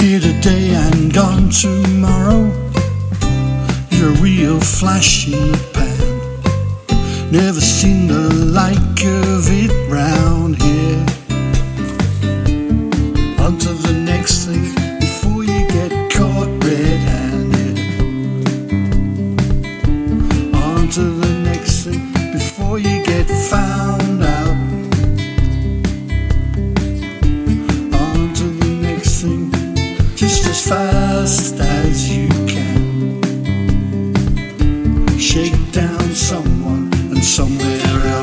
Here today and gone tomorrow. You're a real flash in the pan. Never seen the like of it round here. On to the next thing before you get caught red handed. On to the next thing before you get found fast as you can. Shake down someone and somewhere else.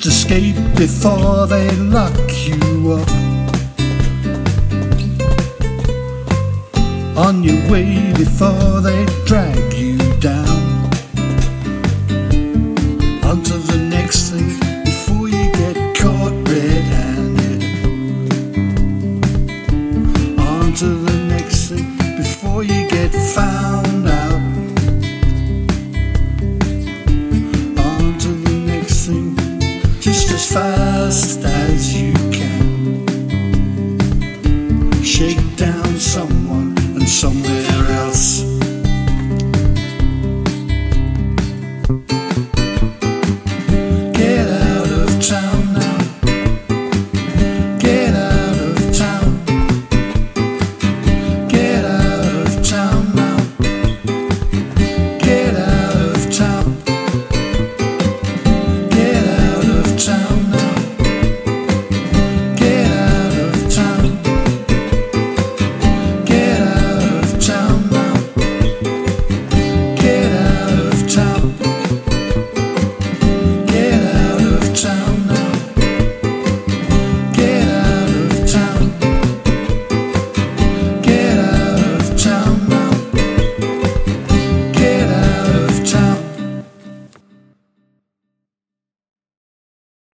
Just escape before they lock you up. On your way before they drag you down. Onto the next thing before you get caught red handed. Onto the next thing before you get found. shake down someone and somewhere else.